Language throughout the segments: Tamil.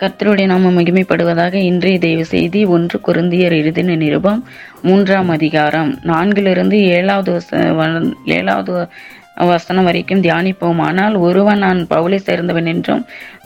கர்த்தருடைய நாம மகிமைப்படுவதாக இன்றைய தெய்வ செய்தி ஒன்று குருந்தியர் எழுதின நிருபம் மூன்றாம் அதிகாரம். நான்கிலிருந்து ஏழாவது ஏழாவது வசனம் வரைக்கும் தியானிப்போம். ஆனால் ஒருவன் நான் பவுலை சேர்ந்தவன் என்றும்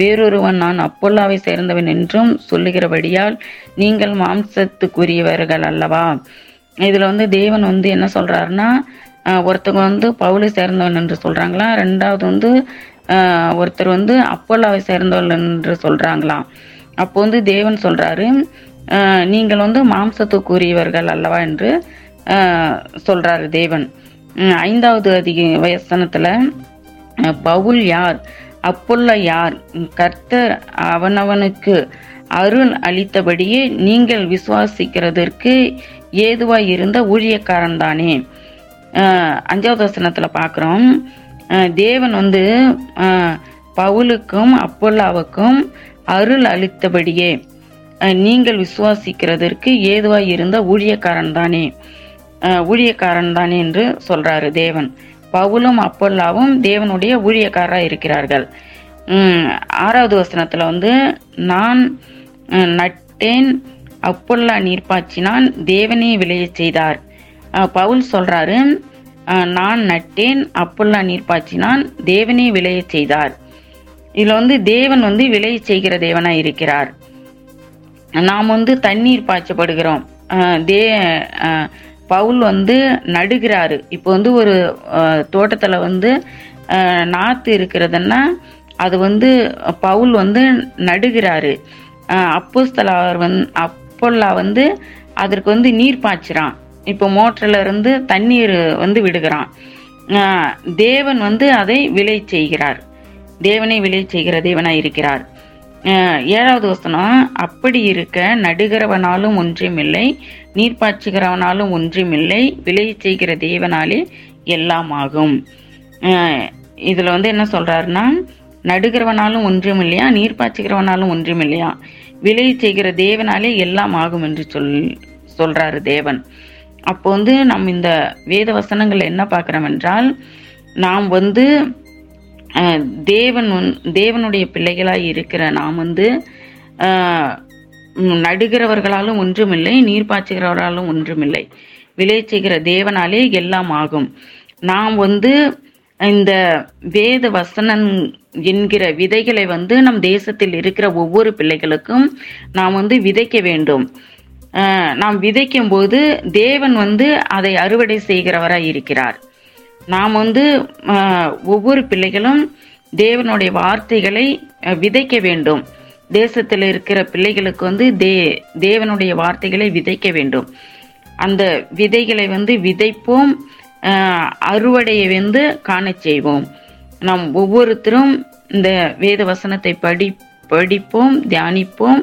வேறொருவன் நான் அப்போல்லாவை சேர்ந்தவன் என்றும் சொல்லுகிறபடியால் நீங்கள் மாம்சத்துக்குரியவர்கள் அல்லவா? இதில் வந்து தேவன் வந்து என்ன சொல்கிறாருன்னா ஒருத்தங்க ஒருத்தவங்க வந்து பவுலை சேர்ந்தவன் என்று சொல்கிறாங்களா ரெண்டாவது வந்து ஒருத்தர் வந்து அப்போல்லாவை சேர்ந்தவள் என்று சொல்கிறாங்களாம் அப்போ வந்து தேவன் சொல்கிறாரு நீங்கள் வந்து மாம்சத்துக்குரியவர்கள் அல்லவா என்று சொல்கிறாரு தேவன். ஐந்தாவது அதிக வயசனத்தில் பவுல் யார்? அப்புள்ள யார்? கர்த்தர் அவனவனுக்கு அருள் அளித்தபடியே நீங்கள் விசுவாசிக்கிறதற்கு ஏதுவாய் இருந்த ஊழியக்காரன் தானே அஞ்சாவது வசனத்தில் பார்க்குறோம் தேவன் வந்து பவுலுக்கும் அப்பல்லாவுக்கும் அருள் அளித்தபடியே நீங்கள் விசுவாசிக்கிறதற்கு ஏதுவாய் இருந்த ஊழியக்காரன் தானே ஊழியக்காரன் தானே என்று சொல்றாரு தேவன். பவுலும் அப்பல்லாவும் தேவனுடைய ஊழியக்காரராக இருக்கிறார்கள். ஆறாவது வசனத்தில் வந்து நான் நட்டேன் அப்பல்லா நீர்ப்பாச்சினான் தேவனே விளைய செய்தார். பவுல் சொல்றாரு நான் நட்டேன் அப்புல்லா நீர் பாய்ச்சினான் தேவனே விளைய செய்தார். இதில் வந்து தேவன் வந்து விளைய செய்கிற தேவனாக இருக்கிறார். நாம் வந்து தண்ணீர் பாய்ச்சப்படுகிறோம். தே பவுல் வந்து நடுகிறாரு. இப்போ வந்து ஒரு தோட்டத்தில் வந்து நாற்று இருக்கிறதுன்னா அது வந்து பவுல் வந்து நடுகிறாரு. அஹ், வந் வந்து அப்போல்லா வந்து அதற்கு வந்து நீர் பாய்ச்சிறான். இப்போ மோட்டரில் இருந்து தண்ணீர் வந்து விடுகிறான். தேவன் வந்து அதை விளை செய்கிறார். தேவனை விளை செய்கிற தேவனாய் இருக்கிறார். ஏழாவது வசனம் அப்படி இருக்க நடுகிறவனாலும் ஒன்றுமில்லை நீர் பாய்ச்சுகிறவனாலும் ஒன்றுமில்லை விளை செய்கிற தேவனாலே எல்லாம் ஆகும். இதில் வந்து என்ன சொல்கிறாருன்னா நடுகிறவனாலும் ஒன்றும் இல்லையா நீர் பாய்ச்சுகிறவனாலும் ஒன்றும் இல்லையா விளை செய்கிற தேவனாலே எல்லாம் ஆகும் என்று சொல் சொல்கிறாரு தேவன். அப்போ வந்து நம் இந்த வேத வசனங்கள் என்ன பார்க்குறோம் என்றால் நாம் வந்து தேவன் தேவனுடைய பிள்ளைகளாய் இருக்கிற நாம் வந்து நடுகிறவர்களாலும் ஒன்றுமில்லை நீர் பாய்ச்சுகிறவர்களாலும் ஒன்றுமில்லை. விளை செய்கிற தேவனாலே எல்லாம் ஆகும். நாம் வந்து இந்த வேத வசனம் என்கிற விதைகளை வந்து நம் தேசத்தில் இருக்கிற ஒவ்வொரு பிள்ளைகளுக்கும் நாம் வந்து விதைக்க வேண்டும். நாம் விதைக்கும் போது தேவன் வந்து அதை அறுவடை செய்கிறவராய் இருக்கிறார். நாம் வந்து ஒவ்வொரு பிள்ளைகளும் தேவனுடைய வார்த்தைகளை விதைக்க வேண்டும். தேசத்தில் இருக்கிற பிள்ளைகளுக்கு வந்து தே தேவனுடைய வார்த்தைகளை விதைக்க வேண்டும். அந்த விதைகளை வந்து விதைப்போம் அறுவடையை வந்து காண செய்வோம். நாம் ஒவ்வொருத்தரும் இந்த வேத வசனத்தை படி படிப்போம் தியானிப்போம்